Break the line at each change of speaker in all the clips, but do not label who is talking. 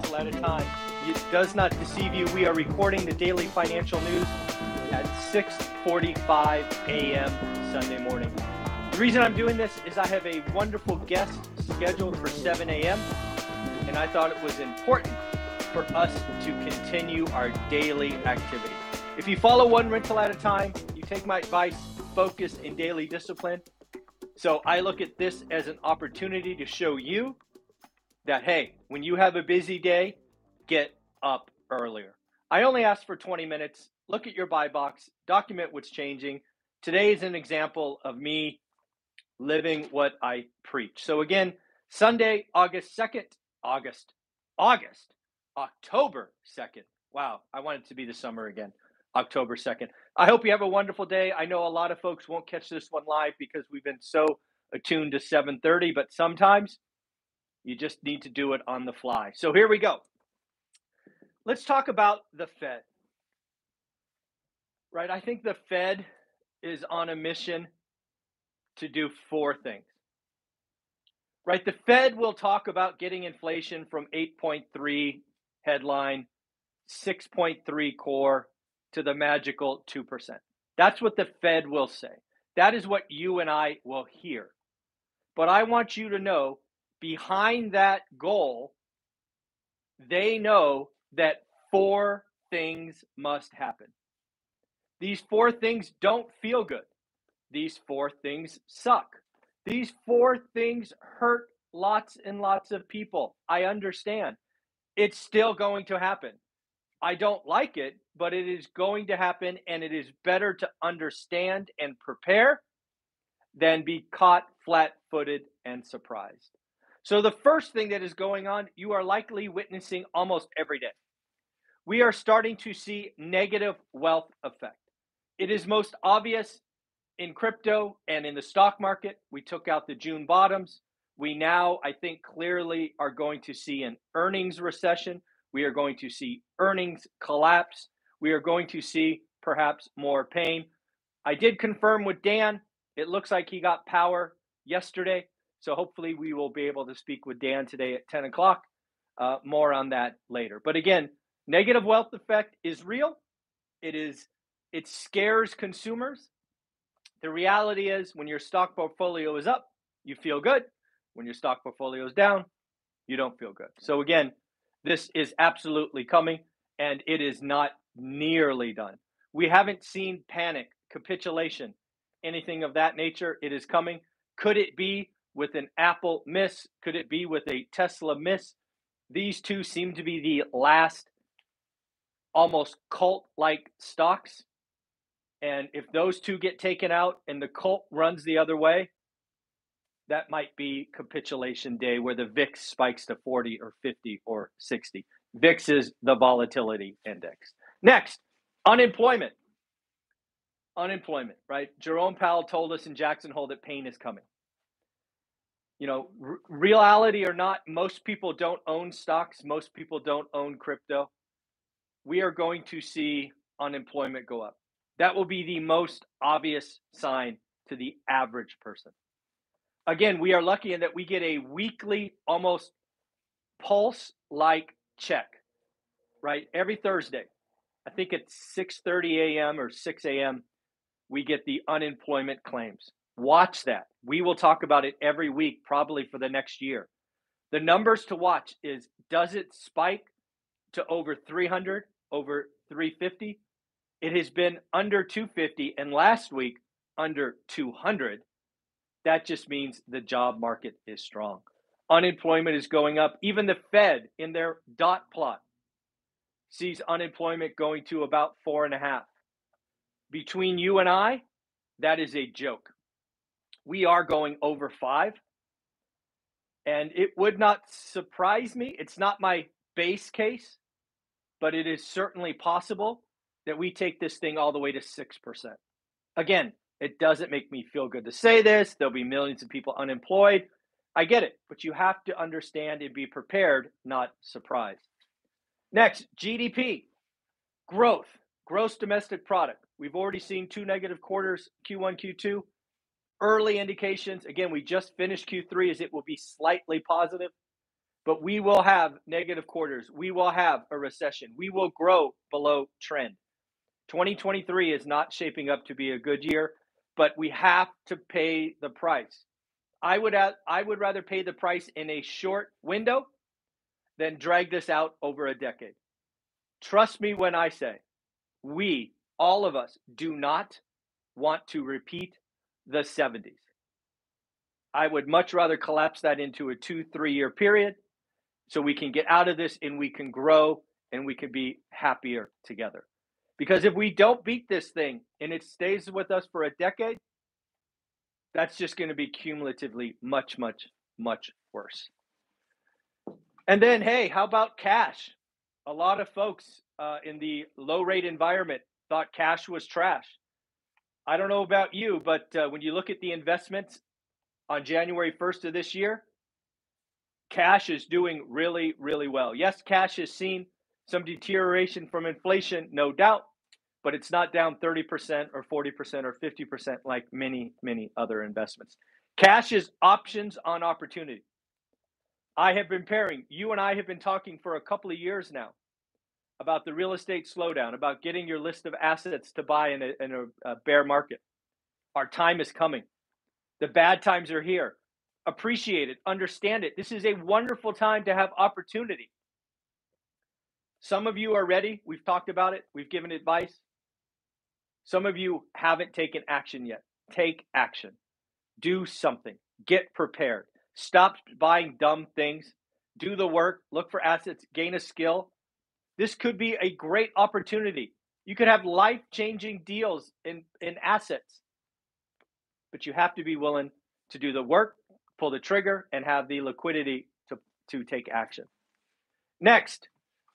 Rental at a time. It does not deceive you. We are recording the daily financial news at 6:45 a.m. Sunday morning. The reason I'm doing this is I have a wonderful guest scheduled for 7 a.m. and I thought it was important for us to continue our daily activity. If you follow one rental at a time, you take my advice, focus in daily discipline. So I look at this as an opportunity to show you that, hey, when you have a busy day, get up earlier. I only ask for 20 minutes. Look at your buy box, document what's changing. Today is an example of me living what I preach. So again, Sunday, August 2nd, August, August, October 2nd. Wow, I want it to be the summer again. October 2nd. I hope you have a wonderful day. I know a lot of folks won't catch this one live because we've been so attuned to 7:30, but sometimes you just need to do it on the fly. So here we go. Let's talk about the Fed. Right? I think the Fed is on a mission to do four things. Right? The Fed will talk about getting inflation from 8.3 headline, 6.3 core to the magical 2%. That's what the Fed will say. That is what you and I will hear. But I want you to know behind that goal, they know that four things must happen. These four things don't feel good. These four things suck. These four things hurt lots and lots of people. I understand. It's still going to happen. I don't like it, but it is going to happen, and it is better to understand and prepare than be caught flat footed and surprised. So, the first thing that is going on, you are likely witnessing almost every day. We are starting to see negative wealth effect. It is most obvious in crypto and in the stock market. We took out the June bottoms. We now, I think, clearly are going to see an earnings recession. We are going to see earnings collapse. We are going to see perhaps more pain. I did confirm with Dan. It looks like he got power yesterday. So hopefully we will be able to speak with Dan today at 10 o'clock. Uh, more on that later. But again, negative wealth effect is real. It is it scares consumers. The reality is when your stock portfolio is up, you feel good. When your stock portfolio is down, you don't feel good. So again, this is absolutely coming and it is not nearly done. We haven't seen panic, capitulation, anything of that nature. It is coming. Could it be with an Apple miss? Could it be with a Tesla miss? These two seem to be the last almost cult like stocks. And if those two get taken out and the cult runs the other way, that might be capitulation day where the VIX spikes to 40 or 50 or 60. VIX is the volatility index. Next, unemployment. Unemployment, right? Jerome Powell told us in Jackson Hole that pain is coming you know, r- reality or not, most people don't own stocks. Most people don't own crypto. We are going to see unemployment go up. That will be the most obvious sign to the average person. Again, we are lucky in that we get a weekly, almost pulse like check, right? Every Thursday. I think at 6:30 a.m. or 6 a.m. we get the unemployment claims. Watch that. We will talk about it every week, probably for the next year. The numbers to watch is does it spike to over 300, over 350? It has been under 250, and last week under 200. That just means the job market is strong. Unemployment is going up. Even the Fed, in their dot plot, sees unemployment going to about four and a half. Between you and I, that is a joke we are going over five. And it would not surprise me. It's not my base case, but it is certainly possible that we take this thing all the way to 6%. Again, it doesn't make me feel good to say this. There'll be millions of people unemployed. I get it, but you have to understand and be prepared, not surprised. Next, GDP, growth, gross domestic product. We've already seen two negative quarters, Q1, Q2. Early indications, again, we just finished Q3, is it will be slightly positive, but we will have negative quarters. We will have a recession. We will grow below trend. 2023 is not shaping up to be a good year, but we have to pay the price. I would I would rather pay the price in a short window than drag this out over a decade. Trust me when I say we, all of us, do not want to repeat the 70s. I would much rather collapse that into a two, three year period so we can get out of this and we can grow and we can be happier together. Because if we don't beat this thing and it stays with us for a decade, that's just going to be cumulatively much, much, much worse. And then, hey, how about cash? A lot of folks uh, in the low rate environment thought cash was trash. I don't know about you, but uh, when you look at the investments on January 1st of this year, cash is doing really, really well. Yes, cash has seen some deterioration from inflation, no doubt, but it's not down 30% or 40% or 50% like many, many other investments. Cash is options on opportunity. I have been pairing, you and I have been talking for a couple of years now about the real estate slowdown, about getting your list of assets to buy in a, in a, a bear market. Our time is coming. The bad times are here. Appreciate it, understand it. This is a wonderful time to have opportunity. Some of you are ready. We've talked about it, we've given advice. Some of you haven't taken action yet. Take action. Do something. Get prepared. Stop buying dumb things. Do the work. Look for assets. Gain a skill. This could be a great opportunity. You could have life changing deals in, in assets, but you have to be willing to do the work, pull the trigger, and have the liquidity to, to take action. Next,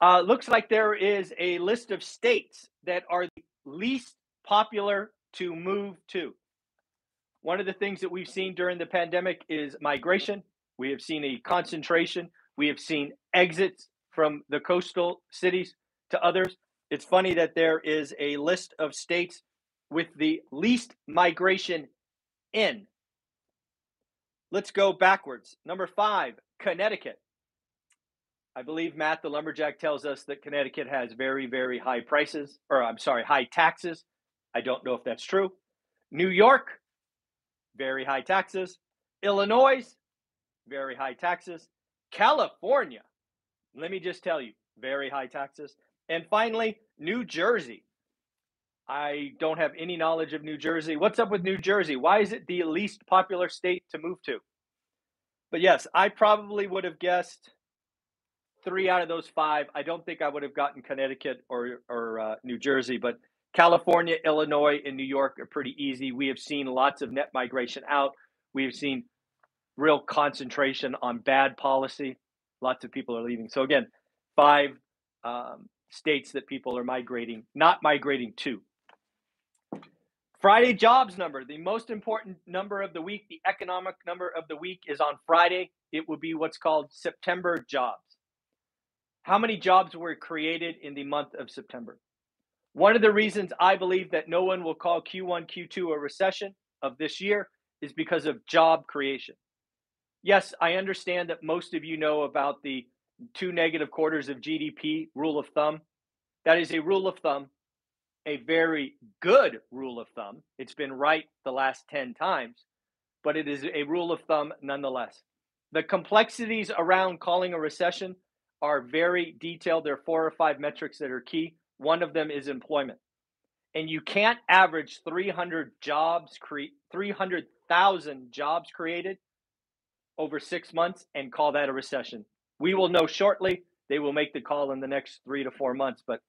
uh, looks like there is a list of states that are the least popular to move to. One of the things that we've seen during the pandemic is migration. We have seen a concentration. We have seen exits from the coastal cities to others. It's funny that there is a list of states with the least migration in. Let's go backwards. Number five, Connecticut. I believe Matt the Lumberjack tells us that Connecticut has very, very high prices, or I'm sorry, high taxes. I don't know if that's true. New York, very high taxes. Illinois, very high taxes. California, let me just tell you, very high taxes. And finally, New Jersey. I don't have any knowledge of New Jersey. What's up with New Jersey? Why is it the least popular state to move to? But yes, I probably would have guessed three out of those five. I don't think I would have gotten Connecticut or or uh, New Jersey, but California, Illinois, and New York are pretty easy. We have seen lots of net migration out. We have seen real concentration on bad policy. Lots of people are leaving. So, again, five um, states that people are migrating, not migrating to. Friday jobs number, the most important number of the week, the economic number of the week is on Friday. It will be what's called September jobs. How many jobs were created in the month of September? One of the reasons I believe that no one will call Q1, Q2 a recession of this year is because of job creation. Yes, I understand that most of you know about the two negative quarters of GDP rule of thumb. That is a rule of thumb, a very good rule of thumb. It's been right the last 10 times, but it is a rule of thumb nonetheless. The complexities around calling a recession are very detailed. There are four or five metrics that are key. One of them is employment. And you can't average 300 jobs, cre- 300,000 jobs created over six months and call that a recession. We will know shortly. They will make the call in the next three to four months, but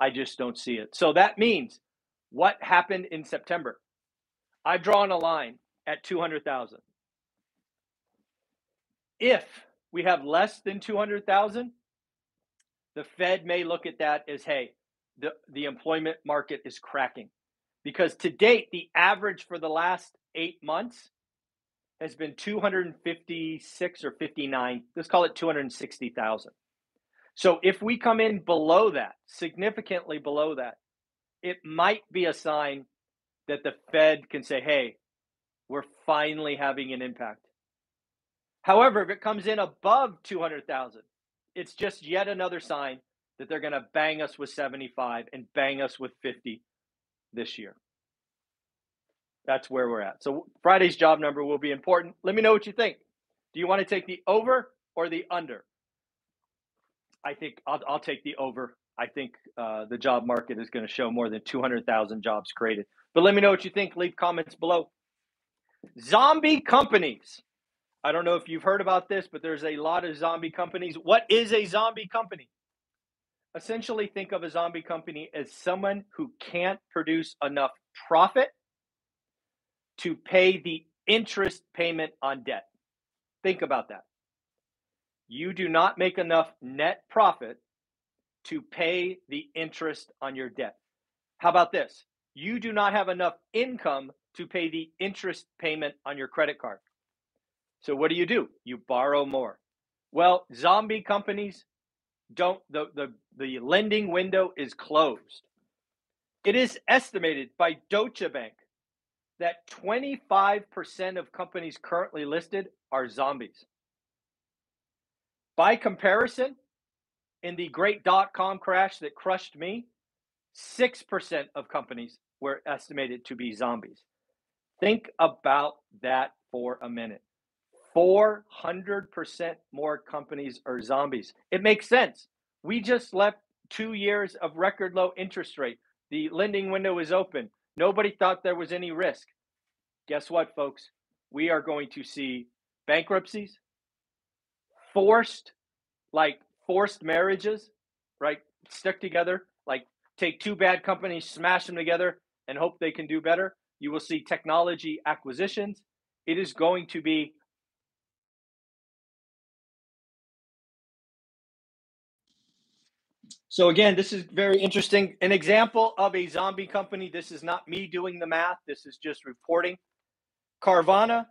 I just don't see it. So that means what happened in September? I've drawn a line at 200,000. If we have less than 200,000, the Fed may look at that as hey, the, the employment market is cracking. Because to date, the average for the last eight months has been 256 or 59. Let's call it 260,000. So if we come in below that, significantly below that, it might be a sign that the Fed can say, hey, we're finally having an impact. However, if it comes in above 200,000, it's just yet another sign that they're going to bang us with 75 and bang us with 50 this year. That's where we're at. So Friday's job number will be important. Let me know what you think. Do you want to take the over or the under? I think I'll, I'll take the over. I think uh, the job market is going to show more than 200,000 jobs created. But let me know what you think. Leave comments below. Zombie companies. I don't know if you've heard about this, but there's a lot of zombie companies. What is a zombie company? Essentially, think of a zombie company as someone who can't produce enough profit to pay the interest payment on debt. Think about that. You do not make enough net profit to pay the interest on your debt. How about this? You do not have enough income to pay the interest payment on your credit card. So what do you do? You borrow more. Well, zombie companies don't the the, the lending window is closed. It is estimated by Deutsche Bank that 25% of companies currently listed are zombies. By comparison, in the great dot com crash that crushed me, 6% of companies were estimated to be zombies. Think about that for a minute. 400% more companies are zombies. It makes sense. We just left two years of record low interest rate. The lending window is open. Nobody thought there was any risk. Guess what, folks? We are going to see bankruptcies, forced, like forced marriages, right? Stuck together, like take two bad companies, smash them together, and hope they can do better. You will see technology acquisitions. It is going to be So again, this is very interesting. An example of a zombie company. This is not me doing the math. This is just reporting. Carvana,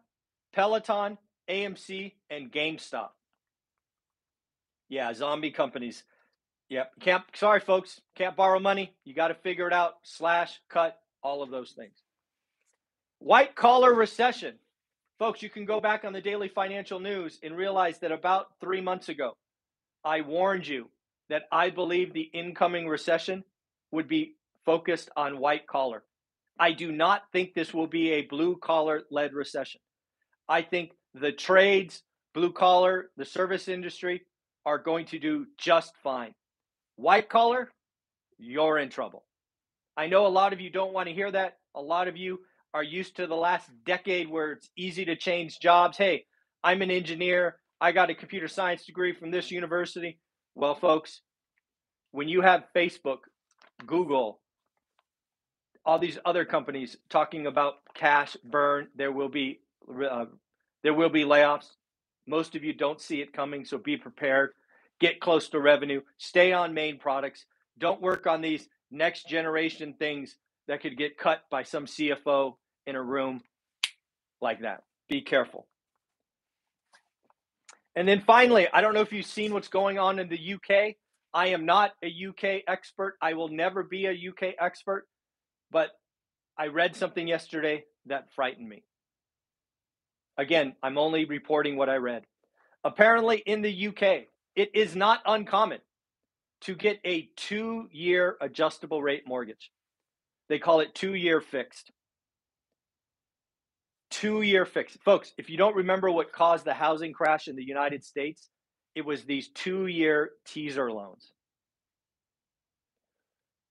Peloton, AMC, and GameStop. Yeah, zombie companies. Yep. Can't sorry folks, can't borrow money. You got to figure it out. Slash, cut, all of those things. White collar recession. Folks, you can go back on the daily financial news and realize that about three months ago, I warned you that I believe the incoming recession would be focused on white collar. I do not think this will be a blue collar led recession. I think the trades, blue collar, the service industry are going to do just fine. White collar, you're in trouble. I know a lot of you don't want to hear that. A lot of you are used to the last decade where it's easy to change jobs. Hey, I'm an engineer. I got a computer science degree from this university. Well, folks, when you have Facebook, Google, all these other companies talking about cash burn, there will be uh, there will be layoffs. Most of you don't see it coming, so be prepared. Get close to revenue. Stay on main products. Don't work on these next generation things that could get cut by some CFO in a room like that. Be careful. And then finally, I don't know if you've seen what's going on in the UK. I am not a UK expert. I will never be a UK expert, but I read something yesterday that frightened me. Again, I'm only reporting what I read. Apparently, in the UK, it is not uncommon to get a two year adjustable rate mortgage. They call it two year fixed. Two year fix. Folks, if you don't remember what caused the housing crash in the United States, it was these two year teaser loans.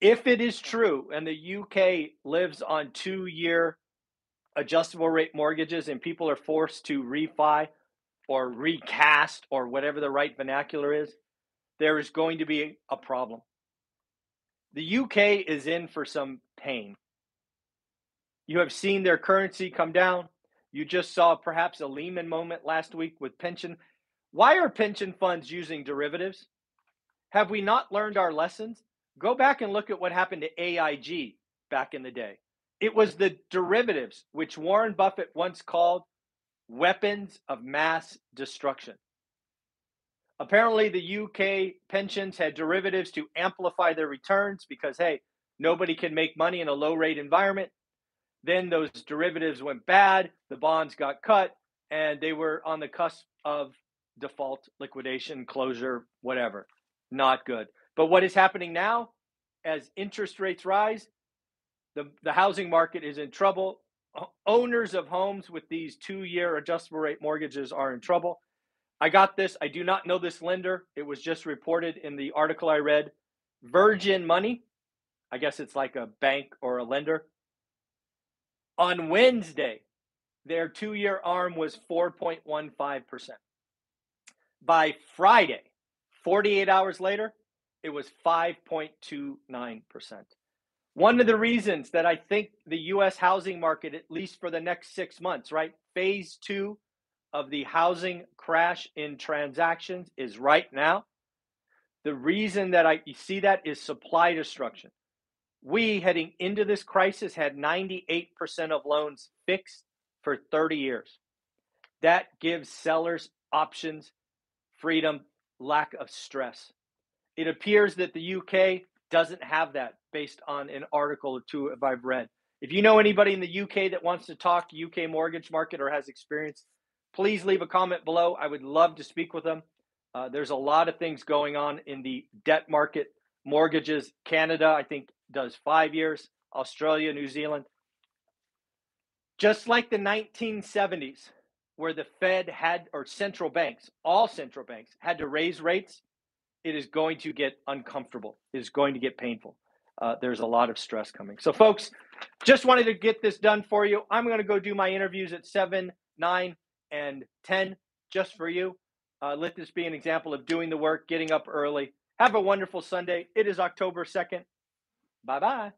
If it is true and the UK lives on two year adjustable rate mortgages and people are forced to refi or recast or whatever the right vernacular is, there is going to be a problem. The UK is in for some pain. You have seen their currency come down. You just saw perhaps a Lehman moment last week with pension. Why are pension funds using derivatives? Have we not learned our lessons? Go back and look at what happened to AIG back in the day. It was the derivatives, which Warren Buffett once called weapons of mass destruction. Apparently, the UK pensions had derivatives to amplify their returns because, hey, nobody can make money in a low rate environment. Then those derivatives went bad, the bonds got cut, and they were on the cusp of default, liquidation, closure, whatever. Not good. But what is happening now as interest rates rise? The, the housing market is in trouble. Owners of homes with these two year adjustable rate mortgages are in trouble. I got this. I do not know this lender. It was just reported in the article I read. Virgin Money, I guess it's like a bank or a lender. On Wednesday, their two year arm was 4.15%. By Friday, 48 hours later, it was 5.29%. One of the reasons that I think the US housing market, at least for the next six months, right? Phase two of the housing crash in transactions is right now. The reason that I see that is supply destruction. We heading into this crisis had 98% of loans fixed for 30 years. That gives sellers options, freedom, lack of stress. It appears that the UK doesn't have that based on an article or two I've read. If you know anybody in the UK that wants to talk UK mortgage market or has experience, please leave a comment below. I would love to speak with them. Uh, there's a lot of things going on in the debt market, mortgages. Canada, I think, does five years, Australia, New Zealand. Just like the 1970s, where the Fed had, or central banks, all central banks had to raise rates, it is going to get uncomfortable. It is going to get painful. Uh, there's a lot of stress coming. So, folks, just wanted to get this done for you. I'm going to go do my interviews at 7, 9, and 10 just for you. Uh, let this be an example of doing the work, getting up early. Have a wonderful Sunday. It is October 2nd. Bye bye.